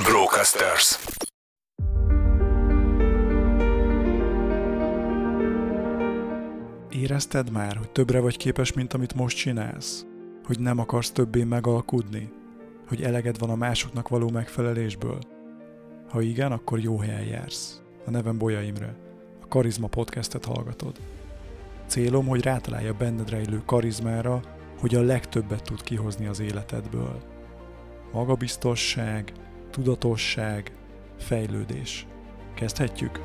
Brocasters. Érezted már, hogy többre vagy képes, mint amit most csinálsz? Hogy nem akarsz többé megalkudni? Hogy eleged van a másoknak való megfelelésből? Ha igen, akkor jó helyen jársz. A nevem Bolya Imre. A Karizma podcastet hallgatod. Célom, hogy rátalálja benned rejlő karizmára, hogy a legtöbbet tud kihozni az életedből. Magabiztosság, tudatosság, fejlődés. Kezdhetjük?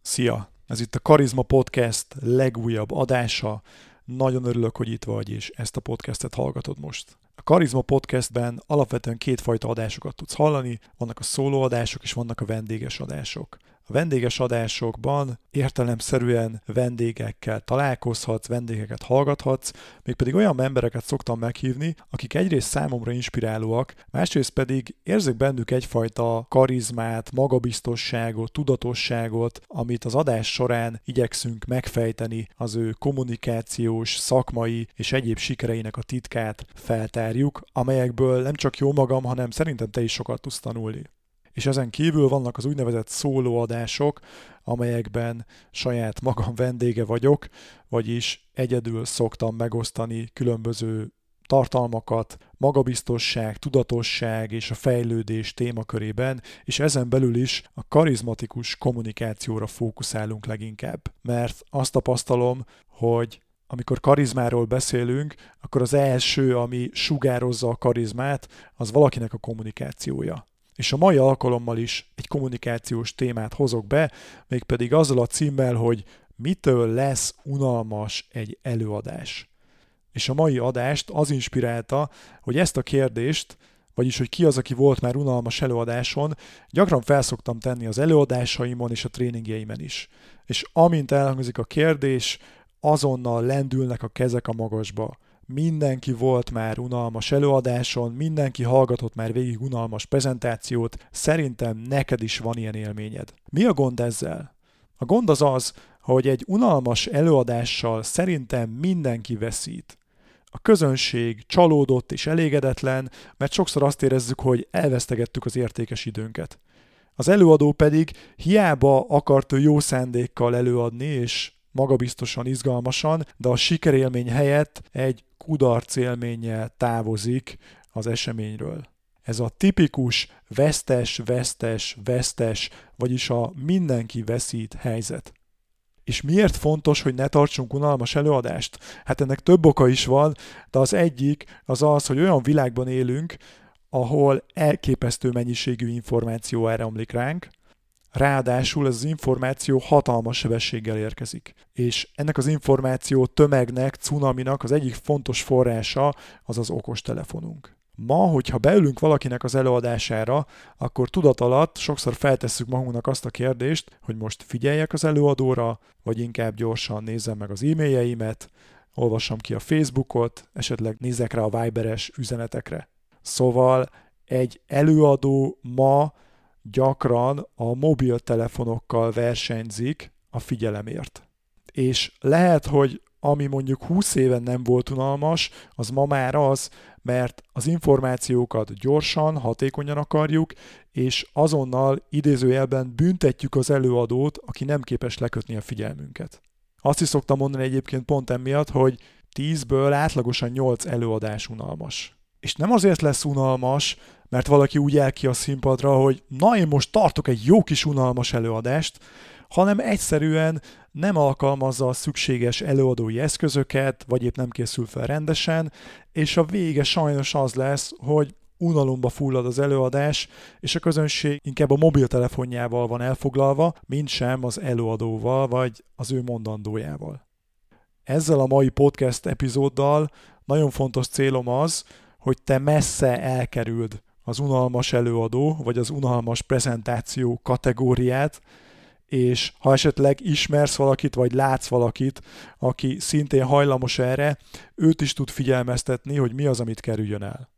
Szia! Ez itt a Karizma Podcast legújabb adása. Nagyon örülök, hogy itt vagy, és ezt a podcastet hallgatod most. A Karizma Podcastben alapvetően kétfajta adásokat tudsz hallani, vannak a szóló adások és vannak a vendéges adások. A vendéges adásokban értelemszerűen vendégekkel találkozhatsz, vendégeket hallgathatsz, mégpedig olyan embereket szoktam meghívni, akik egyrészt számomra inspirálóak, másrészt pedig érzek bennük egyfajta karizmát, magabiztosságot, tudatosságot, amit az adás során igyekszünk megfejteni az ő kommunikációs, szakmai és egyéb sikereinek a titkát feltárjuk, amelyekből nem csak jó magam, hanem szerintem te is sokat tudsz tanulni és ezen kívül vannak az úgynevezett szólóadások, amelyekben saját magam vendége vagyok, vagyis egyedül szoktam megosztani különböző tartalmakat, magabiztosság, tudatosság és a fejlődés témakörében, és ezen belül is a karizmatikus kommunikációra fókuszálunk leginkább. Mert azt tapasztalom, hogy amikor karizmáról beszélünk, akkor az első, ami sugározza a karizmát, az valakinek a kommunikációja és a mai alkalommal is egy kommunikációs témát hozok be, mégpedig azzal a címmel, hogy mitől lesz unalmas egy előadás. És a mai adást az inspirálta, hogy ezt a kérdést, vagyis hogy ki az, aki volt már unalmas előadáson, gyakran felszoktam tenni az előadásaimon és a tréningjeimen is. És amint elhangzik a kérdés, azonnal lendülnek a kezek a magasba mindenki volt már unalmas előadáson, mindenki hallgatott már végig unalmas prezentációt, szerintem neked is van ilyen élményed. Mi a gond ezzel? A gond az az, hogy egy unalmas előadással szerintem mindenki veszít. A közönség csalódott és elégedetlen, mert sokszor azt érezzük, hogy elvesztegettük az értékes időnket. Az előadó pedig hiába akart ő jó szándékkal előadni, és magabiztosan, izgalmasan, de a sikerélmény helyett egy kudarc élménnyel távozik az eseményről. Ez a tipikus vesztes, vesztes, vesztes, vagyis a mindenki veszít helyzet. És miért fontos, hogy ne tartsunk unalmas előadást? Hát ennek több oka is van, de az egyik az az, hogy olyan világban élünk, ahol elképesztő mennyiségű információ áramlik ránk, Ráadásul ez az információ hatalmas sebességgel érkezik. És ennek az információ tömegnek, cunaminak az egyik fontos forrása az az okostelefonunk. Ma, hogyha beülünk valakinek az előadására, akkor tudat alatt sokszor feltesszük magunknak azt a kérdést, hogy most figyeljek az előadóra, vagy inkább gyorsan nézzem meg az e-mailjeimet, olvassam ki a Facebookot, esetleg nézek rá a Viberes üzenetekre. Szóval egy előadó ma gyakran a mobiltelefonokkal versenyzik a figyelemért. És lehet, hogy ami mondjuk 20 éven nem volt unalmas, az ma már az, mert az információkat gyorsan, hatékonyan akarjuk, és azonnal idézőjelben büntetjük az előadót, aki nem képes lekötni a figyelmünket. Azt is szoktam mondani egyébként pont emiatt, hogy 10-ből átlagosan 8 előadás unalmas. És nem azért lesz unalmas, mert valaki úgy el ki a színpadra, hogy na én most tartok egy jó kis unalmas előadást, hanem egyszerűen nem alkalmazza a szükséges előadói eszközöket, vagy épp nem készül fel rendesen, és a vége sajnos az lesz, hogy unalomba fullad az előadás, és a közönség inkább a mobiltelefonjával van elfoglalva, mint sem az előadóval, vagy az ő mondandójával. Ezzel a mai podcast epizóddal nagyon fontos célom az, hogy te messze elkerüld az unalmas előadó, vagy az unalmas prezentáció kategóriát, és ha esetleg ismersz valakit, vagy látsz valakit, aki szintén hajlamos erre, őt is tud figyelmeztetni, hogy mi az, amit kerüljön el.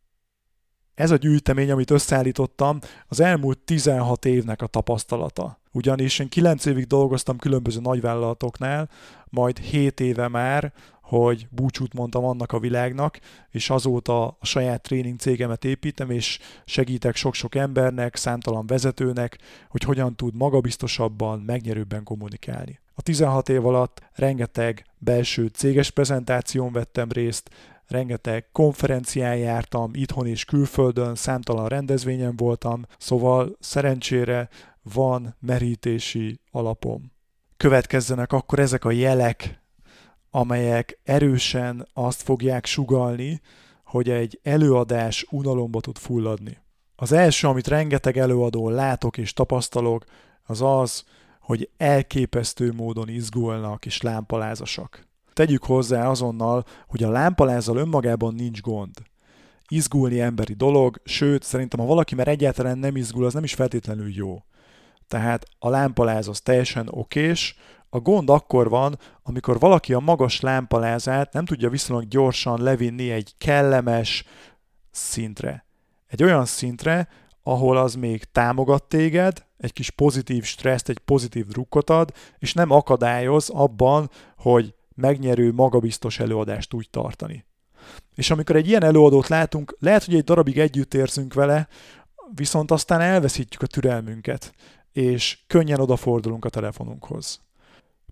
Ez a gyűjtemény, amit összeállítottam, az elmúlt 16 évnek a tapasztalata. Ugyanis én 9 évig dolgoztam különböző nagyvállalatoknál, majd 7 éve már hogy búcsút mondtam annak a világnak, és azóta a saját tréning cégemet építem, és segítek sok-sok embernek, számtalan vezetőnek, hogy hogyan tud magabiztosabban, megnyerőbben kommunikálni. A 16 év alatt rengeteg belső céges prezentáción vettem részt, rengeteg konferencián jártam, itthon és külföldön, számtalan rendezvényen voltam, szóval szerencsére van merítési alapom. Következzenek akkor ezek a jelek, amelyek erősen azt fogják sugalni, hogy egy előadás unalomba tud fulladni. Az első, amit rengeteg előadón látok és tapasztalok, az az, hogy elképesztő módon izgulnak és lámpalázasak. Tegyük hozzá azonnal, hogy a lámpalázal önmagában nincs gond. Izgulni emberi dolog, sőt, szerintem ha valaki már egyáltalán nem izgul, az nem is feltétlenül jó. Tehát a lámpaláz az teljesen okés, a gond akkor van, amikor valaki a magas lámpalázát nem tudja viszonylag gyorsan levinni egy kellemes szintre. Egy olyan szintre, ahol az még támogat téged, egy kis pozitív stresszt, egy pozitív drukkot ad, és nem akadályoz abban, hogy megnyerő, magabiztos előadást tudj tartani. És amikor egy ilyen előadót látunk, lehet, hogy egy darabig együtt érzünk vele, viszont aztán elveszítjük a türelmünket, és könnyen odafordulunk a telefonunkhoz.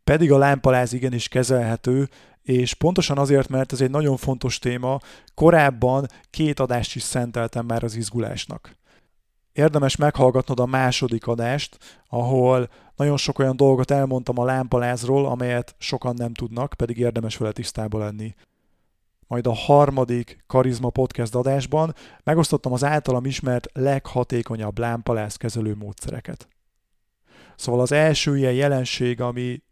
Pedig a lámpaláz igenis kezelhető, és pontosan azért, mert ez egy nagyon fontos téma, korábban két adást is szenteltem már az izgulásnak. Érdemes meghallgatnod a második adást, ahol nagyon sok olyan dolgot elmondtam a lámpalázról, amelyet sokan nem tudnak, pedig érdemes vele tisztába lenni. Majd a harmadik Karizma Podcast adásban megosztottam az általam ismert leghatékonyabb lámpaláz kezelő módszereket. Szóval az első ilyen jelenség, ami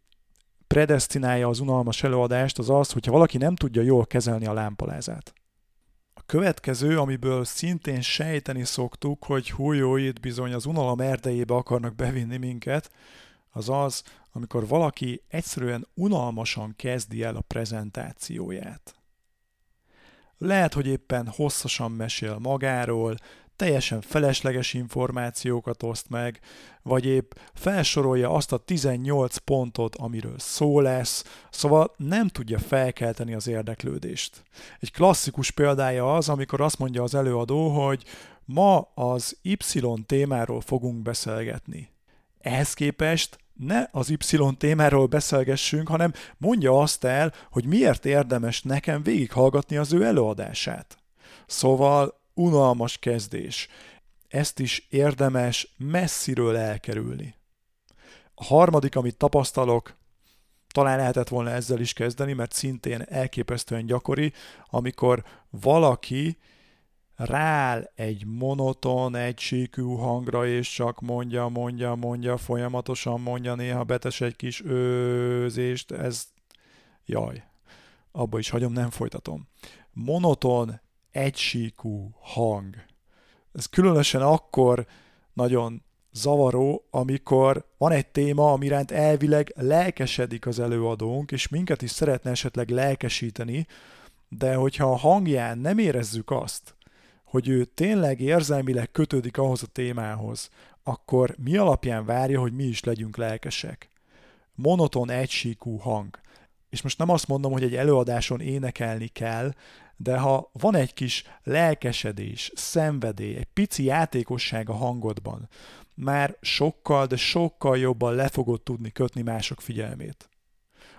predestinálja az unalmas előadást, az az, hogyha valaki nem tudja jól kezelni a lámpalázát. A következő, amiből szintén sejteni szoktuk, hogy hú jó, itt bizony az unalom erdejébe akarnak bevinni minket, az az, amikor valaki egyszerűen unalmasan kezdi el a prezentációját. Lehet, hogy éppen hosszasan mesél magáról, teljesen felesleges információkat oszt meg, vagy épp felsorolja azt a 18 pontot, amiről szó lesz, szóval nem tudja felkelteni az érdeklődést. Egy klasszikus példája az, amikor azt mondja az előadó, hogy ma az Y témáról fogunk beszélgetni. Ehhez képest ne az Y témáról beszélgessünk, hanem mondja azt el, hogy miért érdemes nekem végighallgatni az ő előadását. Szóval unalmas kezdés. Ezt is érdemes messziről elkerülni. A harmadik, amit tapasztalok, talán lehetett volna ezzel is kezdeni, mert szintén elképesztően gyakori, amikor valaki rááll egy monoton, egysíkű hangra, és csak mondja, mondja, mondja, folyamatosan mondja, néha betes egy kis őzést, ez jaj, abba is hagyom, nem folytatom. Monoton, egysíkú hang. Ez különösen akkor nagyon zavaró, amikor van egy téma, amiránt elvileg lelkesedik az előadónk, és minket is szeretne esetleg lelkesíteni, de hogyha a hangján nem érezzük azt, hogy ő tényleg érzelmileg kötődik ahhoz a témához, akkor mi alapján várja, hogy mi is legyünk lelkesek? Monoton egysíkú hang. És most nem azt mondom, hogy egy előadáson énekelni kell, de ha van egy kis lelkesedés, szenvedély, egy pici játékosság a hangodban, már sokkal, de sokkal jobban le fogod tudni kötni mások figyelmét.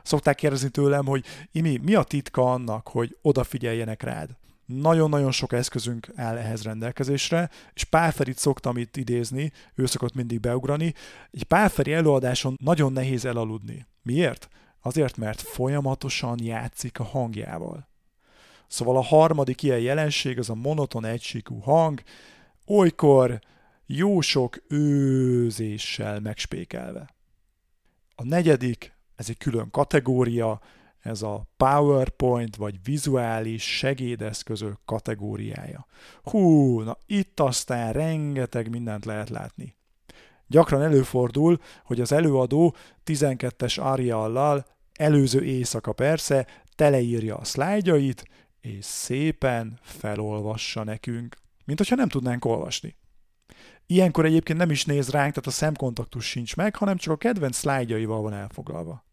Szokták kérdezni tőlem, hogy Imi, mi a titka annak, hogy odafigyeljenek rád? Nagyon-nagyon sok eszközünk áll ehhez rendelkezésre, és Pálferit szoktam itt idézni, ő szokott mindig beugrani. Egy Pálferi előadáson nagyon nehéz elaludni. Miért? Azért, mert folyamatosan játszik a hangjával. Szóval a harmadik ilyen jelenség az a monoton egysíkú hang, olykor jó sok őzéssel megspékelve. A negyedik, ez egy külön kategória, ez a PowerPoint vagy vizuális segédeszközök kategóriája. Hú, na itt aztán rengeteg mindent lehet látni. Gyakran előfordul, hogy az előadó 12-es ariallal előző éjszaka persze teleírja a szlájdjait, és szépen felolvassa nekünk mint hogyha nem tudnánk olvasni. Ilyenkor egyébként nem is néz ránk, tehát a szemkontaktus sincs meg, hanem csak a kedvenc szlájdjaival van elfoglalva.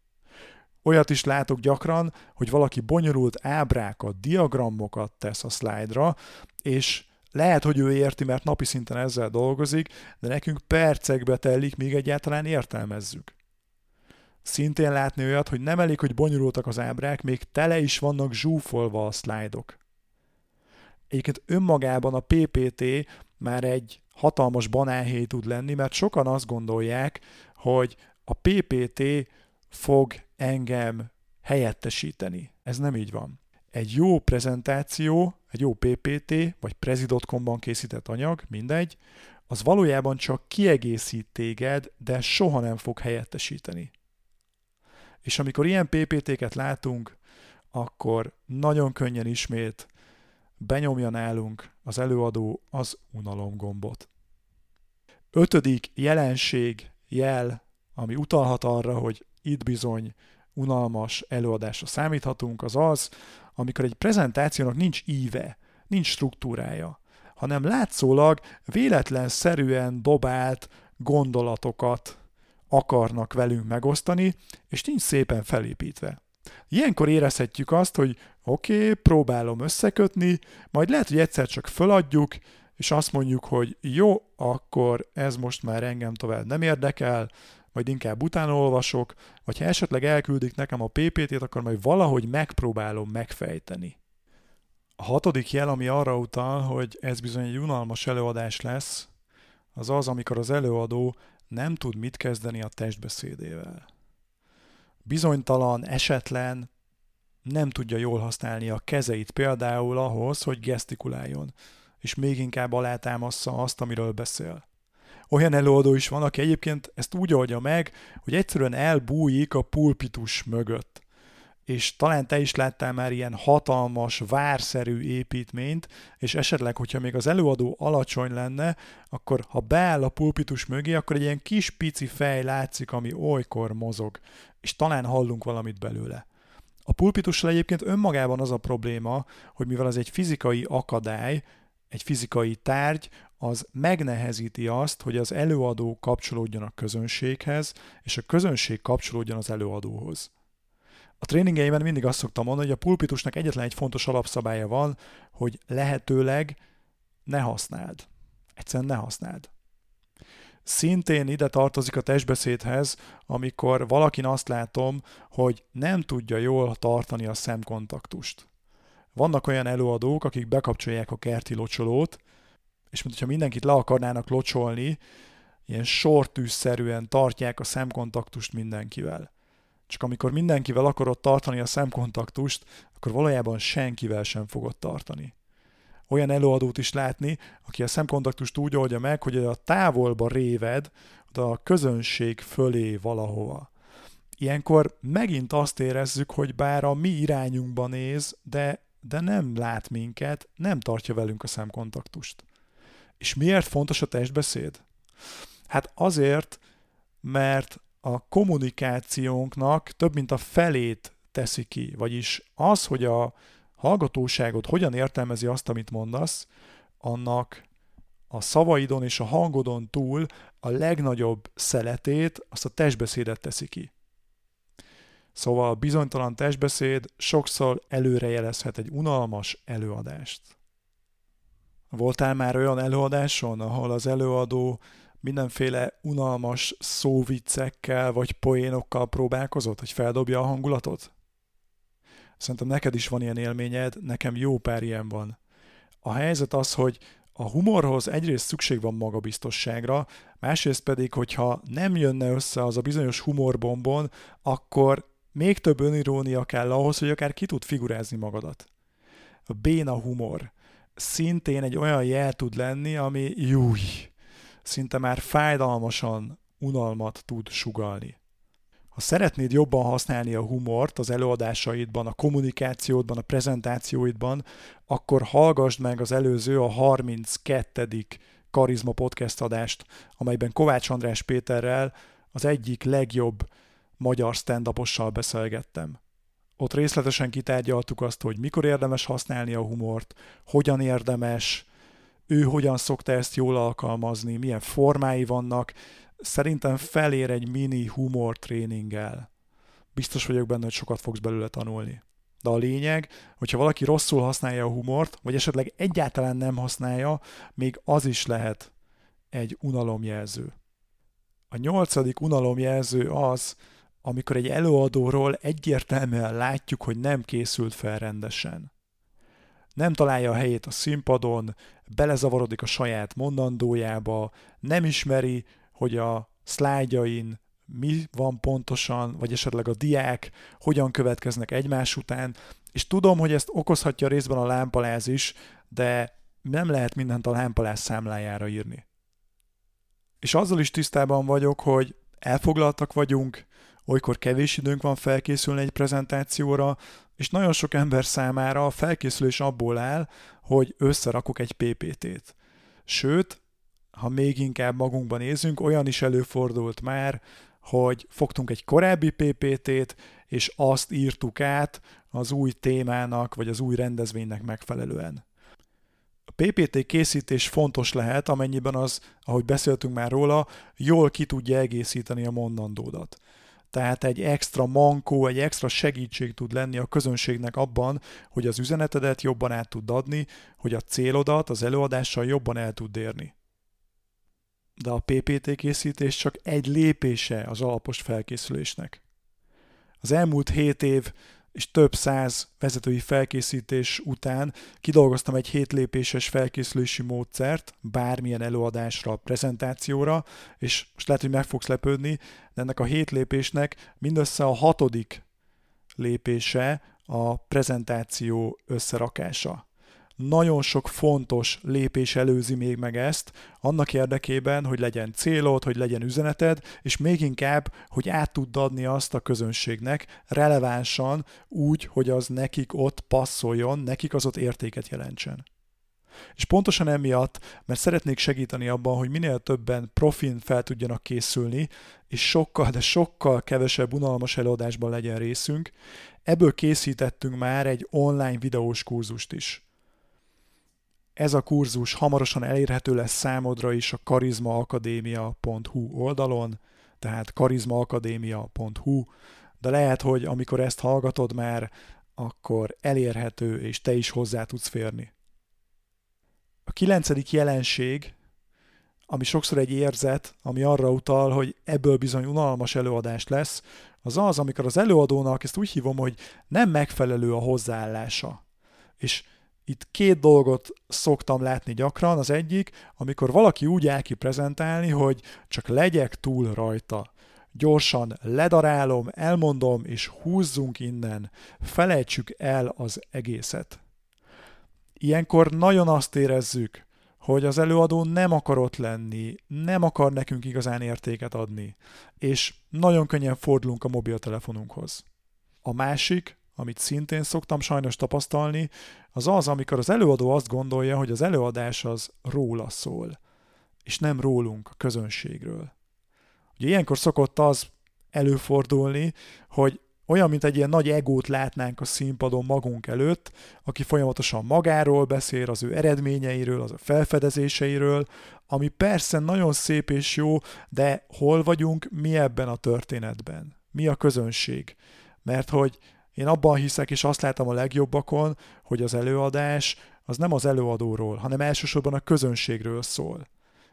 Olyat is látok gyakran, hogy valaki bonyolult ábrákat, diagramokat tesz a szlájdra, és lehet, hogy ő érti, mert napi szinten ezzel dolgozik, de nekünk percekbe telik, míg egyáltalán értelmezzük. Szintén látni olyat, hogy nem elég, hogy bonyolultak az ábrák, még tele is vannak zsúfolva a szlájdok. Egyébként önmagában a PPT már egy hatalmas banánhéj tud lenni, mert sokan azt gondolják, hogy a PPT fog engem helyettesíteni. Ez nem így van. Egy jó prezentáció, egy jó PPT, vagy prezi.com-ban készített anyag, mindegy, az valójában csak kiegészít téged, de soha nem fog helyettesíteni. És amikor ilyen PPT-ket látunk, akkor nagyon könnyen ismét benyomja nálunk az előadó az unalom gombot. Ötödik jelenség, jel, ami utalhat arra, hogy itt bizony unalmas előadásra számíthatunk, az az, amikor egy prezentációnak nincs íve, nincs struktúrája, hanem látszólag véletlenszerűen dobált gondolatokat akarnak velünk megosztani, és nincs szépen felépítve. Ilyenkor érezhetjük azt, hogy oké, okay, próbálom összekötni, majd lehet, hogy egyszer csak föladjuk, és azt mondjuk, hogy jó, akkor ez most már engem tovább nem érdekel, majd inkább utána olvasok, vagy ha esetleg elküldik nekem a PPT-t, akkor majd valahogy megpróbálom megfejteni. A hatodik jel, ami arra utal, hogy ez bizony egy unalmas előadás lesz, az az, amikor az előadó nem tud mit kezdeni a testbeszédével. Bizonytalan, esetlen, nem tudja jól használni a kezeit például ahhoz, hogy gesztikuláljon, és még inkább alátámassza azt, amiről beszél. Olyan előadó is van, aki egyébként ezt úgy oldja meg, hogy egyszerűen elbújik a pulpitus mögött. És talán te is láttál már ilyen hatalmas, várszerű építményt, és esetleg, hogyha még az előadó alacsony lenne, akkor ha beáll a pulpitus mögé, akkor egy ilyen kis pici fej látszik, ami olykor mozog, és talán hallunk valamit belőle. A pulpitussal egyébként önmagában az a probléma, hogy mivel az egy fizikai akadály, egy fizikai tárgy, az megnehezíti azt, hogy az előadó kapcsolódjon a közönséghez, és a közönség kapcsolódjon az előadóhoz. A tréningeimben mindig azt szoktam mondani, hogy a pulpitusnak egyetlen egy fontos alapszabálya van, hogy lehetőleg ne használd. Egyszerűen ne használd. Szintén ide tartozik a testbeszédhez, amikor valakin azt látom, hogy nem tudja jól tartani a szemkontaktust. Vannak olyan előadók, akik bekapcsolják a kerti locsolót, és mintha mindenkit le akarnának locsolni, ilyen sortűszerűen tartják a szemkontaktust mindenkivel. Csak amikor mindenkivel akarod tartani a szemkontaktust, akkor valójában senkivel sem fogod tartani. Olyan előadót is látni, aki a szemkontaktust úgy oldja meg, hogy a távolba réved, a közönség fölé valahova. Ilyenkor megint azt érezzük, hogy bár a mi irányunkba néz, de, de nem lát minket, nem tartja velünk a szemkontaktust. És miért fontos a testbeszéd? Hát azért, mert a kommunikációnknak több mint a felét teszi ki. Vagyis az, hogy a hallgatóságot hogyan értelmezi azt, amit mondasz, annak a szavaidon és a hangodon túl a legnagyobb szeletét azt a testbeszédet teszi ki. Szóval a bizonytalan testbeszéd sokszor előrejelezhet egy unalmas előadást. Voltál már olyan előadáson, ahol az előadó mindenféle unalmas szóviccekkel vagy poénokkal próbálkozott, hogy feldobja a hangulatot? Szerintem neked is van ilyen élményed, nekem jó pár ilyen van. A helyzet az, hogy a humorhoz egyrészt szükség van magabiztosságra, másrészt pedig, hogyha nem jönne össze az a bizonyos humorbombon, akkor még több önirónia kell ahhoz, hogy akár ki tud figurázni magadat. A béna humor szintén egy olyan jel tud lenni, ami júj, szinte már fájdalmasan unalmat tud sugalni. Ha szeretnéd jobban használni a humort az előadásaidban, a kommunikációdban, a prezentációidban, akkor hallgassd meg az előző, a 32. Karizma podcast adást, amelyben Kovács András Péterrel az egyik legjobb magyar stand beszélgettem. Ott részletesen kitárgyaltuk azt, hogy mikor érdemes használni a humort, hogyan érdemes, ő hogyan szokta ezt jól alkalmazni, milyen formái vannak. Szerintem felér egy mini humor tréninggel. Biztos vagyok benne, hogy sokat fogsz belőle tanulni. De a lényeg, hogyha valaki rosszul használja a humort, vagy esetleg egyáltalán nem használja, még az is lehet egy unalomjelző. A nyolcadik unalomjelző az, amikor egy előadóról egyértelműen látjuk, hogy nem készült fel rendesen. Nem találja a helyét a színpadon, belezavarodik a saját mondandójába, nem ismeri, hogy a szlájdjain mi van pontosan, vagy esetleg a diák hogyan következnek egymás után, és tudom, hogy ezt okozhatja részben a lámpaláz is, de nem lehet mindent a lámpaláz számlájára írni. És azzal is tisztában vagyok, hogy elfoglaltak vagyunk, olykor kevés időnk van felkészülni egy prezentációra, és nagyon sok ember számára a felkészülés abból áll, hogy összerakok egy PPT-t. Sőt, ha még inkább magunkban nézünk, olyan is előfordult már, hogy fogtunk egy korábbi PPT-t, és azt írtuk át az új témának, vagy az új rendezvénynek megfelelően. A PPT készítés fontos lehet, amennyiben az, ahogy beszéltünk már róla, jól ki tudja egészíteni a mondandódat. Tehát egy extra mankó, egy extra segítség tud lenni a közönségnek abban, hogy az üzenetedet jobban át tud adni, hogy a célodat az előadással jobban el tud érni de a PPT készítés csak egy lépése az alapos felkészülésnek. Az elmúlt 7 év és több száz vezetői felkészítés után kidolgoztam egy 7 lépéses felkészülési módszert bármilyen előadásra, prezentációra, és most lehet, hogy meg fogsz lepődni, de ennek a 7 lépésnek mindössze a hatodik lépése a prezentáció összerakása nagyon sok fontos lépés előzi még meg ezt, annak érdekében, hogy legyen célod, hogy legyen üzeneted, és még inkább, hogy át tud adni azt a közönségnek relevánsan, úgy, hogy az nekik ott passzoljon, nekik az ott értéket jelentsen. És pontosan emiatt, mert szeretnék segíteni abban, hogy minél többen profin fel tudjanak készülni, és sokkal, de sokkal kevesebb unalmas előadásban legyen részünk, ebből készítettünk már egy online videós kurzust is. Ez a kurzus hamarosan elérhető lesz számodra is a karizmaakadémia.hu oldalon, tehát karizmaakadémia.hu, de lehet, hogy amikor ezt hallgatod már, akkor elérhető, és te is hozzá tudsz férni. A kilencedik jelenség, ami sokszor egy érzet, ami arra utal, hogy ebből bizony unalmas előadás lesz, az az, amikor az előadónak, ezt úgy hívom, hogy nem megfelelő a hozzáállása. És itt két dolgot szoktam látni gyakran. Az egyik, amikor valaki úgy áll ki prezentálni, hogy csak legyek túl rajta. Gyorsan ledarálom, elmondom, és húzzunk innen. Felejtsük el az egészet. Ilyenkor nagyon azt érezzük, hogy az előadó nem akar ott lenni, nem akar nekünk igazán értéket adni, és nagyon könnyen fordulunk a mobiltelefonunkhoz. A másik, amit szintén szoktam sajnos tapasztalni, az az, amikor az előadó azt gondolja, hogy az előadás az róla szól, és nem rólunk, a közönségről. Ugye ilyenkor szokott az előfordulni, hogy olyan, mint egy ilyen nagy egót látnánk a színpadon magunk előtt, aki folyamatosan magáról beszél, az ő eredményeiről, az a felfedezéseiről, ami persze nagyon szép és jó, de hol vagyunk mi ebben a történetben? Mi a közönség? Mert hogy én abban hiszek, és azt látom a legjobbakon, hogy az előadás az nem az előadóról, hanem elsősorban a közönségről szól.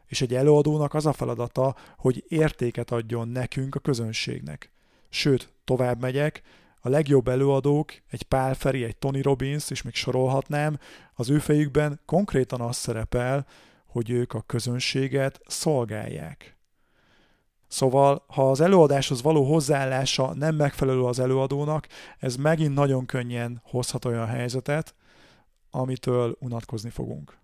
És egy előadónak az a feladata, hogy értéket adjon nekünk, a közönségnek. Sőt, tovább megyek, a legjobb előadók, egy Pál Feri, egy Tony Robbins, és még sorolhatnám, az ő fejükben konkrétan az szerepel, hogy ők a közönséget szolgálják. Szóval, ha az előadáshoz való hozzáállása nem megfelelő az előadónak, ez megint nagyon könnyen hozhat olyan helyzetet, amitől unatkozni fogunk.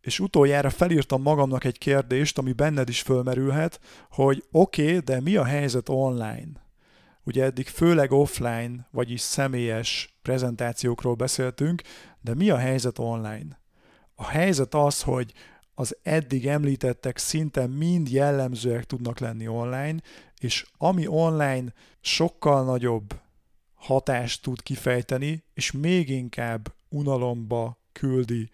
És utoljára felírtam magamnak egy kérdést, ami benned is fölmerülhet, hogy oké, okay, de mi a helyzet online? Ugye eddig főleg offline, vagyis személyes prezentációkról beszéltünk, de mi a helyzet online? A helyzet az, hogy az eddig említettek szinte mind jellemzőek tudnak lenni online, és ami online sokkal nagyobb hatást tud kifejteni, és még inkább unalomba küldi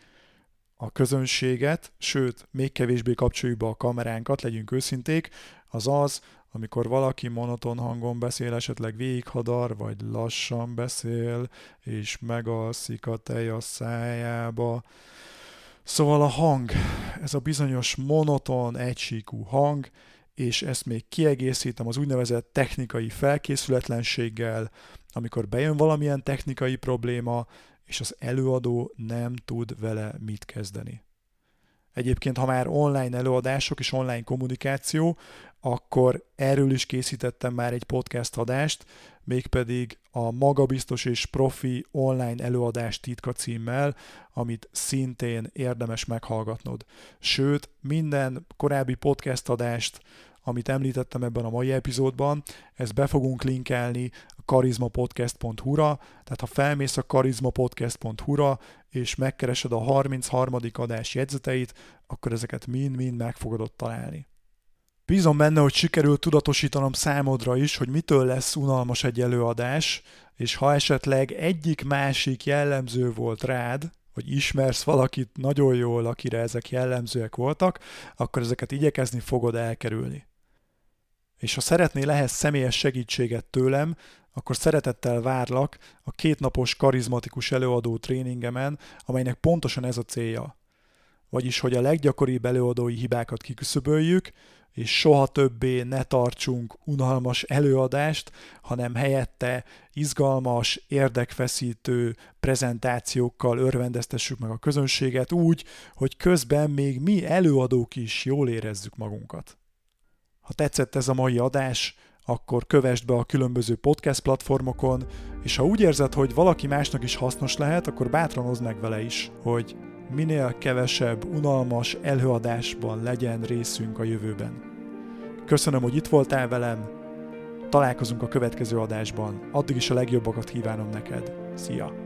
a közönséget, sőt, még kevésbé kapcsoljuk be a kameránkat, legyünk őszinték, az az, amikor valaki monoton hangon beszél, esetleg végighadar, vagy lassan beszél, és megalszik a tej a szájába. Szóval a hang, ez a bizonyos monoton, egysíkú hang, és ezt még kiegészítem az úgynevezett technikai felkészületlenséggel, amikor bejön valamilyen technikai probléma, és az előadó nem tud vele mit kezdeni. Egyébként, ha már online előadások és online kommunikáció, akkor erről is készítettem már egy podcast adást, mégpedig a magabiztos és profi online előadás titka címmel, amit szintén érdemes meghallgatnod. Sőt, minden korábbi podcast adást amit említettem ebben a mai epizódban, ezt be fogunk linkelni a karizmapodcast.hu-ra, tehát ha felmész a karizmapodcast.hu-ra, és megkeresed a 33. adás jegyzeteit, akkor ezeket mind-mind meg fogod találni. Bízom benne, hogy sikerül tudatosítanom számodra is, hogy mitől lesz unalmas egy előadás, és ha esetleg egyik-másik jellemző volt rád, vagy ismersz valakit nagyon jól, akire ezek jellemzőek voltak, akkor ezeket igyekezni fogod elkerülni és ha szeretnél ehhez személyes segítséget tőlem, akkor szeretettel várlak a kétnapos karizmatikus előadó tréningemen, amelynek pontosan ez a célja. Vagyis, hogy a leggyakoribb előadói hibákat kiküszöböljük, és soha többé ne tartsunk unalmas előadást, hanem helyette izgalmas, érdekfeszítő prezentációkkal örvendeztessük meg a közönséget úgy, hogy közben még mi előadók is jól érezzük magunkat. Ha tetszett ez a mai adás, akkor kövesd be a különböző podcast platformokon, és ha úgy érzed, hogy valaki másnak is hasznos lehet, akkor bátran hozd meg vele is, hogy minél kevesebb unalmas előadásban legyen részünk a jövőben. Köszönöm, hogy itt voltál velem, találkozunk a következő adásban, addig is a legjobbakat kívánom neked. Szia!